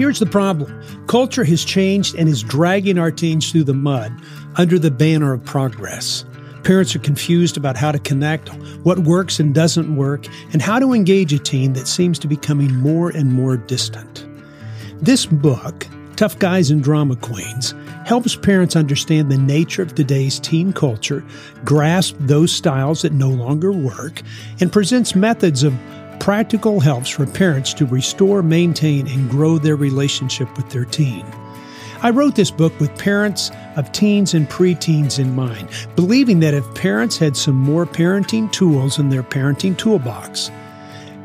Here's the problem culture has changed and is dragging our teens through the mud under the banner of progress. Parents are confused about how to connect, what works and doesn't work, and how to engage a teen that seems to be becoming more and more distant. This book, Tough Guys and Drama Queens, helps parents understand the nature of today's teen culture, grasp those styles that no longer work, and presents methods of practical helps for parents to restore, maintain, and grow their relationship with their teen. I wrote this book with parents of teens and preteens in mind, believing that if parents had some more parenting tools in their parenting toolbox,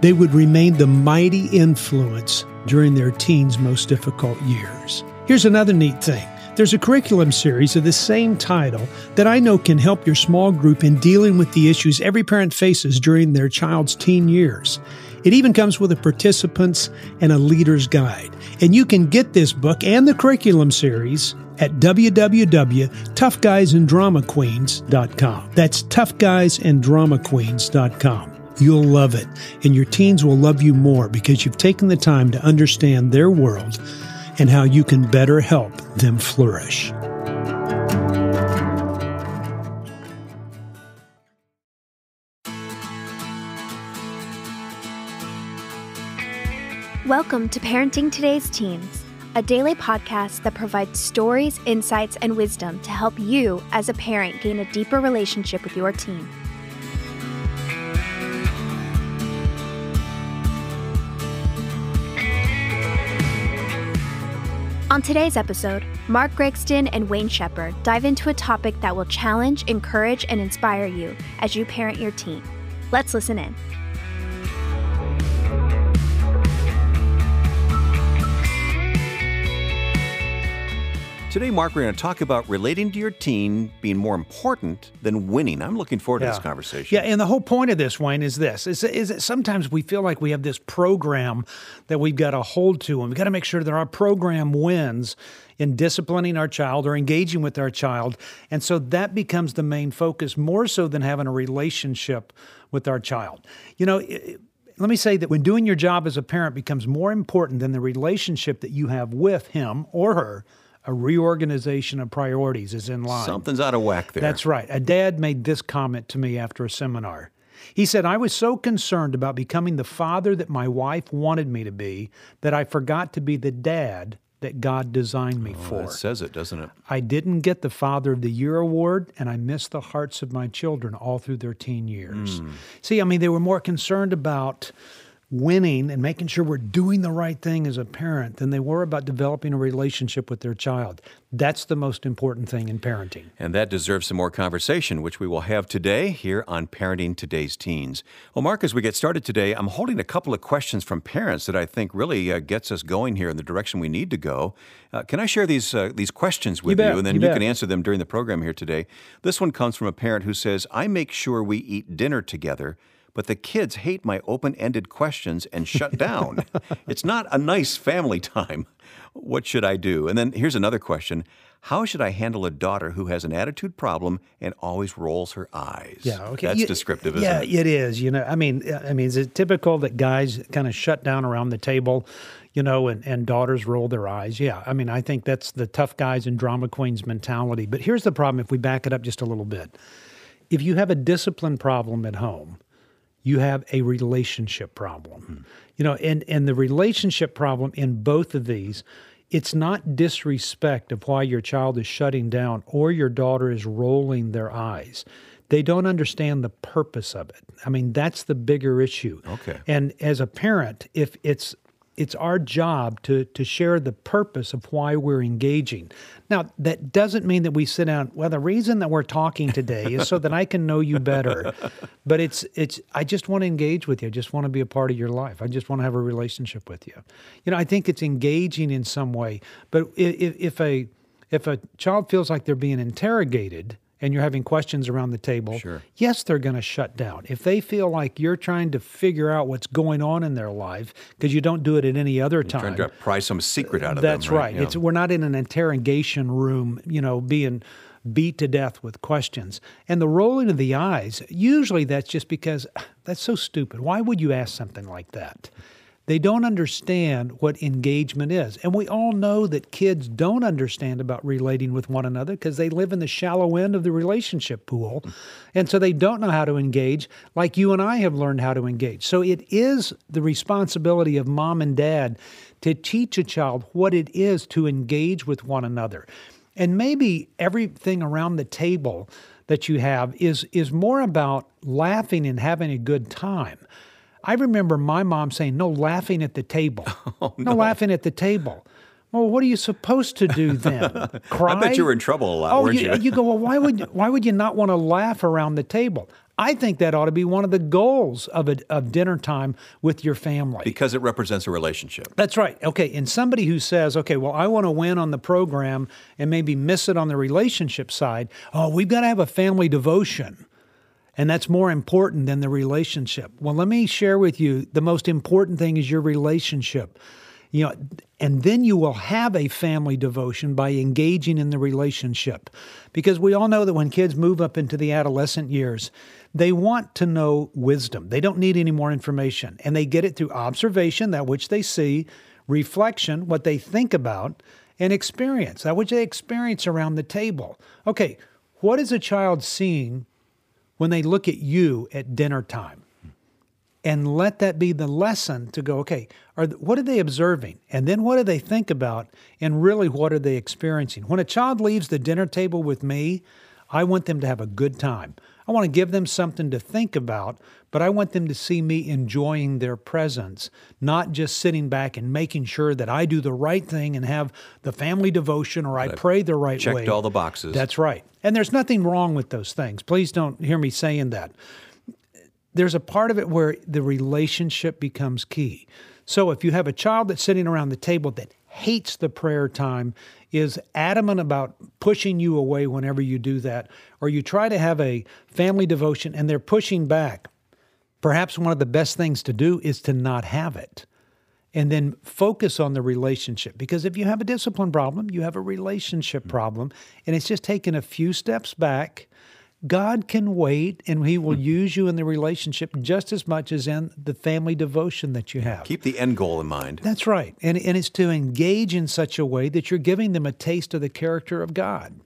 they would remain the mighty influence during their teens' most difficult years. Here's another neat thing. There's a curriculum series of the same title that I know can help your small group in dealing with the issues every parent faces during their child's teen years. It even comes with a participant's and a leader's guide. And you can get this book and the curriculum series at www.toughguysanddramaqueens.com. That's toughguysanddramaqueens.com. You'll love it, and your teens will love you more because you've taken the time to understand their world and how you can better help them flourish. Welcome to Parenting Today's Teens, a daily podcast that provides stories, insights, and wisdom to help you as a parent gain a deeper relationship with your teen. On today's episode, Mark Gregston and Wayne Shepherd dive into a topic that will challenge, encourage, and inspire you as you parent your teen. Let's listen in. Today, Mark, we're going to talk about relating to your teen being more important than winning. I'm looking forward to this conversation. Yeah, and the whole point of this, Wayne, is this: is, is that sometimes we feel like we have this program that we've got to hold to, and we've got to make sure that our program wins in disciplining our child or engaging with our child, and so that becomes the main focus more so than having a relationship with our child. You know. It, let me say that when doing your job as a parent becomes more important than the relationship that you have with him or her, a reorganization of priorities is in line. Something's out of whack there. That's right. A dad made this comment to me after a seminar. He said, I was so concerned about becoming the father that my wife wanted me to be that I forgot to be the dad that God designed me oh, for. It says it, doesn't it? I didn't get the Father of the Year award, and I missed the hearts of my children all through their teen years. Mm. See, I mean, they were more concerned about winning and making sure we're doing the right thing as a parent than they were about developing a relationship with their child. That's the most important thing in parenting. And that deserves some more conversation, which we will have today here on Parenting Today's Teens. Well, Mark, as we get started today, I'm holding a couple of questions from parents that I think really uh, gets us going here in the direction we need to go. Uh, can I share these uh, these questions with you, you and then you, you can answer them during the program here today? This one comes from a parent who says, "I make sure we eat dinner together." But the kids hate my open ended questions and shut down. it's not a nice family time. What should I do? And then here's another question How should I handle a daughter who has an attitude problem and always rolls her eyes? Yeah, okay. That's you, descriptive, isn't yeah, it? Yeah, it is. You know, I mean, I mean, is it typical that guys kind of shut down around the table? you know, and, and daughters roll their eyes. Yeah, I mean, I think that's the tough guys and drama queens mentality. But here's the problem if we back it up just a little bit. If you have a discipline problem at home, you have a relationship problem. Mm-hmm. You know, and and the relationship problem in both of these, it's not disrespect of why your child is shutting down or your daughter is rolling their eyes. They don't understand the purpose of it. I mean, that's the bigger issue. Okay. And as a parent, if it's it's our job to to share the purpose of why we're engaging. Now, that doesn't mean that we sit down. Well, the reason that we're talking today is so that I can know you better. But it's it's I just want to engage with you. I just want to be a part of your life. I just want to have a relationship with you. You know, I think it's engaging in some way. But if, if a if a child feels like they're being interrogated, and you're having questions around the table, sure. yes, they're going to shut down. If they feel like you're trying to figure out what's going on in their life because you don't do it at any other you're time, trying to pry some secret out of that's them. That's right. Yeah. It's we're not in an interrogation room, you know, being beat to death with questions. And the rolling of the eyes, usually that's just because that's so stupid. Why would you ask something like that? They don't understand what engagement is. And we all know that kids don't understand about relating with one another because they live in the shallow end of the relationship pool. And so they don't know how to engage like you and I have learned how to engage. So it is the responsibility of mom and dad to teach a child what it is to engage with one another. And maybe everything around the table that you have is is more about laughing and having a good time. I remember my mom saying, "No laughing at the table. Oh, no. no. laughing at the table." Well, what are you supposed to do then? Cry? I bet you were in trouble a lot, oh, weren't you, you? you go, well, why would why would you not want to laugh around the table? I think that ought to be one of the goals of a, of dinner time with your family because it represents a relationship. That's right. Okay, and somebody who says, "Okay, well, I want to win on the program and maybe miss it on the relationship side." Oh, we've got to have a family devotion. And that's more important than the relationship. Well, let me share with you the most important thing is your relationship. You know, and then you will have a family devotion by engaging in the relationship. Because we all know that when kids move up into the adolescent years, they want to know wisdom. They don't need any more information. And they get it through observation, that which they see, reflection, what they think about, and experience, that which they experience around the table. Okay, what is a child seeing when they look at you at dinner time? And let that be the lesson to go, okay, are, what are they observing? And then what do they think about? And really, what are they experiencing? When a child leaves the dinner table with me, I want them to have a good time. I want to give them something to think about, but I want them to see me enjoying their presence, not just sitting back and making sure that I do the right thing and have the family devotion or I pray the right checked way. Checked all the boxes. That's right. And there's nothing wrong with those things. Please don't hear me saying that. There's a part of it where the relationship becomes key. So if you have a child that's sitting around the table that hates the prayer time, is adamant about pushing you away whenever you do that, or you try to have a family devotion and they're pushing back, perhaps one of the best things to do is to not have it and then focus on the relationship. Because if you have a discipline problem, you have a relationship problem, and it's just taking a few steps back God can wait and He will hmm. use you in the relationship just as much as in the family devotion that you have. Keep the end goal in mind. That's right. And, and it's to engage in such a way that you're giving them a taste of the character of God.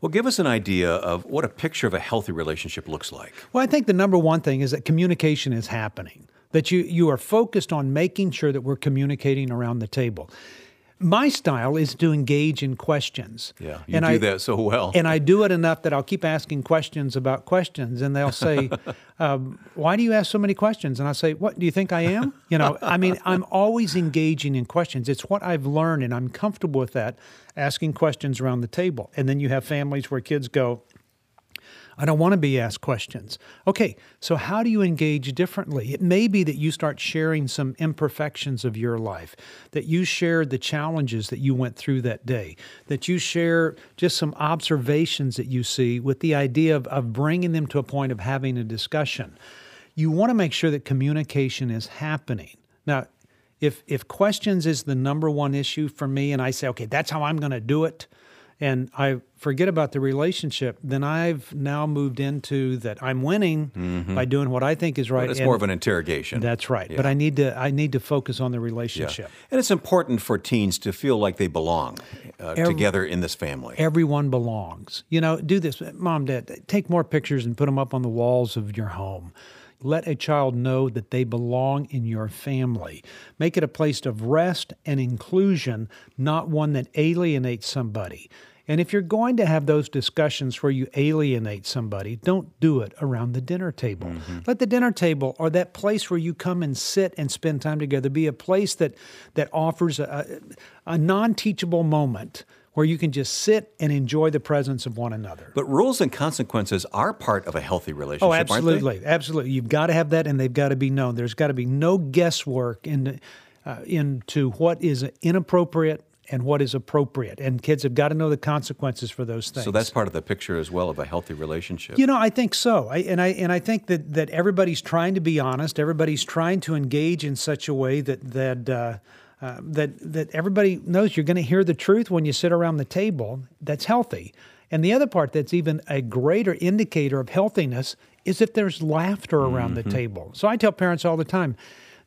Well, give us an idea of what a picture of a healthy relationship looks like. Well, I think the number one thing is that communication is happening, that you, you are focused on making sure that we're communicating around the table my style is to engage in questions. Yeah, you and do I, that so well. And I do it enough that I'll keep asking questions about questions, and they'll say, um, "Why do you ask so many questions?" And I say, "What do you think I am?" You know, I mean, I'm always engaging in questions. It's what I've learned, and I'm comfortable with that. Asking questions around the table, and then you have families where kids go, I don't want to be asked questions. Okay, so how do you engage differently? It may be that you start sharing some imperfections of your life, that you share the challenges that you went through that day, that you share just some observations that you see with the idea of, of bringing them to a point of having a discussion. You want to make sure that communication is happening. Now, if if questions is the number one issue for me and I say, okay, that's how I'm going to do it, and I forget about the relationship, then I've now moved into that I'm winning mm-hmm. by doing what I think is right. But it's and more of an interrogation. That's right. Yeah. But I need to I need to focus on the relationship. Yeah. And it's important for teens to feel like they belong uh, Every, together in this family. Everyone belongs. You know, do this, mom, dad. Take more pictures and put them up on the walls of your home. Let a child know that they belong in your family. Make it a place of rest and inclusion, not one that alienates somebody. And if you're going to have those discussions where you alienate somebody, don't do it around the dinner table. Mm-hmm. Let the dinner table or that place where you come and sit and spend time together be a place that that offers a, a non-teachable moment where you can just sit and enjoy the presence of one another. But rules and consequences are part of a healthy relationship. Oh, absolutely, absolutely. You've got to have that, and they've got to be known. There's got to be no guesswork into uh, into what is inappropriate and what is appropriate. And kids have got to know the consequences for those things. So that's part of the picture as well of a healthy relationship. You know, I think so. I, and I and I think that that everybody's trying to be honest. Everybody's trying to engage in such a way that that. Uh, uh, that that everybody knows you're going to hear the truth when you sit around the table. That's healthy. And the other part that's even a greater indicator of healthiness is if there's laughter around mm-hmm. the table. So I tell parents all the time,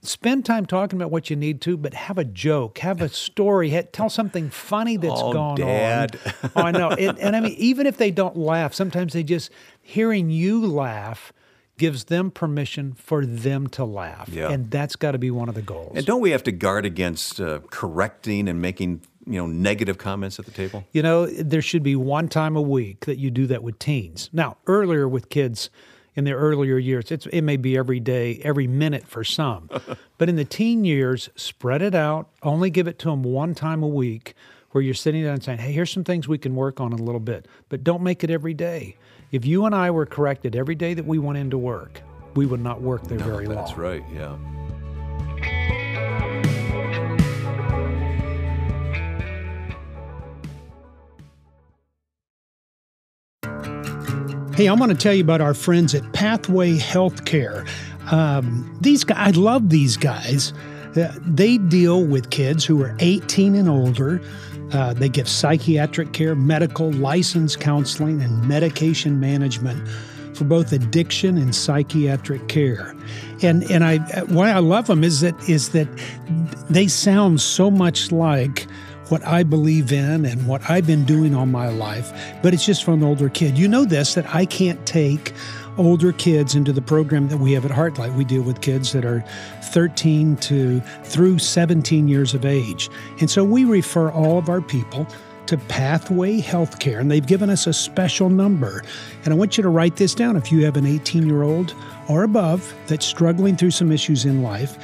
spend time talking about what you need to, but have a joke, have a story, tell something funny that's Oh, gone Dad. on. Oh, I know. It, and I mean, even if they don't laugh, sometimes they just hearing you laugh gives them permission for them to laugh, Yeah. and that's got to be one of the goals. And don't we have to guard against uh, correcting and making you know negative comments at the table? You know, there should be one time a week that you do that with teens. Now, earlier with kids in their earlier years, it's, it may be every day, every minute for some. but in the teen years, spread it out. Only give it to them one time a week where you're sitting down and saying, hey, here's some things we can work on a little bit. But don't make it every day. If you and I were corrected every day that we went into work, we would not work there very long. That's right. Yeah. Hey, I'm going to tell you about our friends at Pathway Healthcare. Um, these guys, I love these guys. Uh, they deal with kids who are 18 and older. Uh, they give psychiatric care, medical, license counseling, and medication management for both addiction and psychiatric care. And and I why I love them is that is that they sound so much like what I believe in and what I've been doing all my life, but it's just for an older kid. You know this that I can't take older kids into the program that we have at Heartlight. We deal with kids that are 13 to through 17 years of age. And so we refer all of our people to Pathway Healthcare, and they've given us a special number. And I want you to write this down if you have an 18 year old or above that's struggling through some issues in life.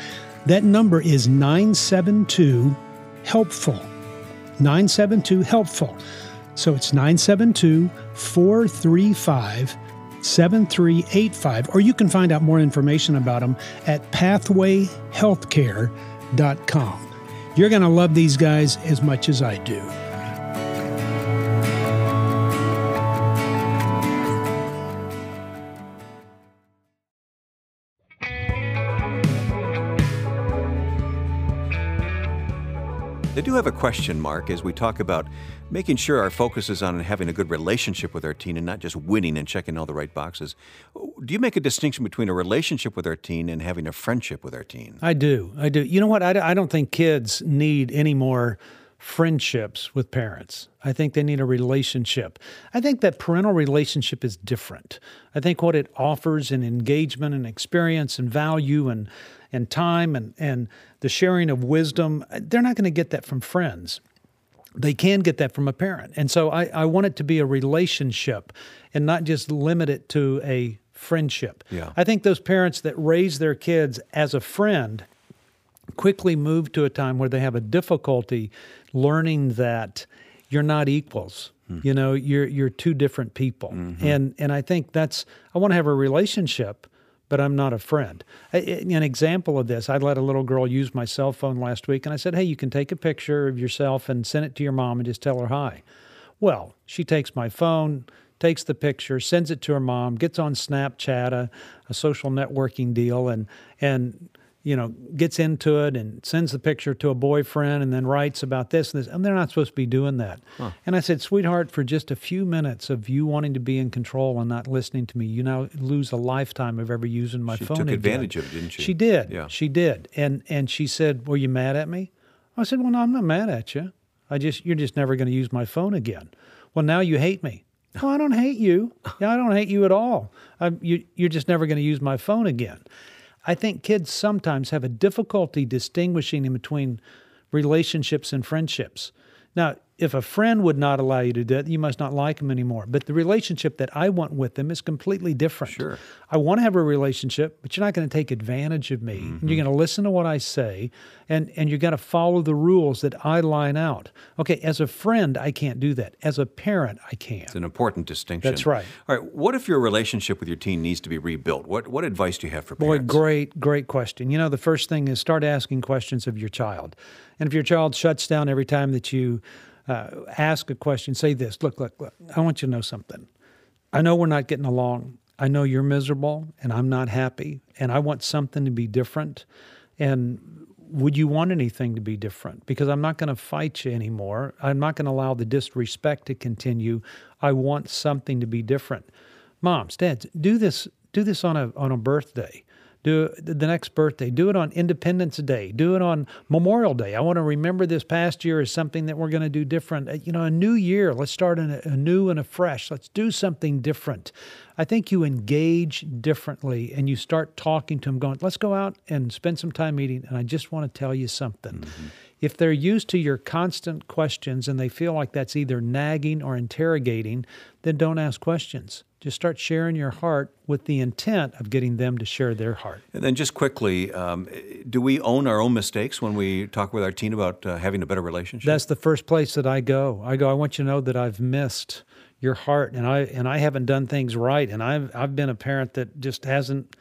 That number is 972 HELPFUL. 972 HELPFUL. So it's 972 435 7385. Or you can find out more information about them at pathwayhealthcare.com. You're going to love these guys as much as I do. They do have a question mark as we talk about making sure our focus is on having a good relationship with our teen and not just winning and checking all the right boxes. Do you make a distinction between a relationship with our teen and having a friendship with our teen? I do. I do. You know what? I, I don't think kids need any more friendships with parents. I think they need a relationship. I think that parental relationship is different. I think what it offers in engagement and experience and value and and time and and the sharing of wisdom, they're not going to get that from friends. They can get that from a parent. And so I, I want it to be a relationship and not just limit it to a friendship. Yeah. I think those parents that raise their kids as a friend quickly move to a time where they have a difficulty learning that you're not equals. Hmm. You know, you're you're two different people, mm-hmm. and and I think that's I want to have a relationship, but I'm not a friend. I- An example of this: I let a little girl use my cell phone last week, and I said, "Hey, you can take a picture of yourself and send it to your mom and just tell her hi." Well, she takes my phone, takes the picture, sends it to her mom, gets on Snapchat, a, a social networking deal, and and you know gets into it and sends the picture to a boyfriend and then writes about this and this. And they're not supposed to be doing that. And I said, sweetheart, for just a few minutes of you wanting to be in control and not listening to me, you now lose a lifetime of ever using my She phone. took again." advantage of it, didn't she? She did. Yeah. She did. And and she said, "Were you mad at me?" I said, "Well, no, I'm not mad at you. I just you're just never going to use my phone again." Well, now you hate me. No, I don't hate you. Yeah, I don't hate you at all. i you, you're just never going to use my phone again. I think kids sometimes have a difficulty distinguishing in between relationships and friendships. Now, if a friend would not allow you to do that, you must not like them anymore. But the relationship that I want with them is completely different. Sure. I want to have a relationship, but you're not going to take advantage of me. And you're going to listen to what I say, and, and you're going to follow the rules that I line out. Okay, as a friend, I can't do that. As a parent, I can. It's an important distinction. That's right. All right. What if your relationship with your teen needs to be rebuilt? What what advice do you have for parents? Boy, great, great question. You know, the first thing is start asking questions of your child. And if your child shuts down every time that you uh, ask a question, say this Look, look, look, I want you to know something. I know we're not getting along. I know you're miserable and I'm not happy, and I want something to be different. And would you want anything to be different? Because I'm not going to fight you anymore. I'm not going to allow the disrespect to continue. I want something to be different. Moms, dads, do this. Do this on a on a birthday. Do the next birthday, do it on Independence Day, do it on Memorial Day. I want to remember this past year as something that we're going to do different. Uh, you know, a new year, let's start a, a new and a fresh. Let's do something different. I think you engage differently and you start talking to them, going, let's go out and spend some time eating. And I just want to tell you something. Mm-hmm. If they're used to your constant questions and they feel like that's either nagging or interrogating, then don't ask questions. Just start sharing your heart with the intent of getting them to share their heart. And then, just quickly, um, do we own our own mistakes when we talk with our teen about uh, having a better relationship? That's the first place that I go. I go, I want you to know that I've missed your heart and I and I haven't done things right and I've I've been a parent that just hasn't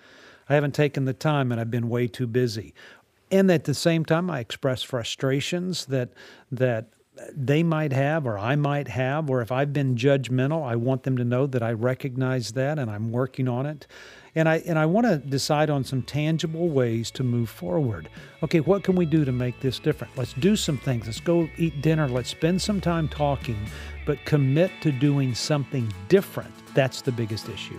I haven't taken the time and I've been way too busy. And at the same time I express frustrations that that they might have or I might have or if I've been judgmental, I want them to know that I recognize that and I'm working on it. And I and I want to decide on some tangible ways to move forward. Okay, what can we do to make this different? Let's do some things. Let's go eat dinner. Let's spend some time talking but commit to doing something different. That's the biggest issue.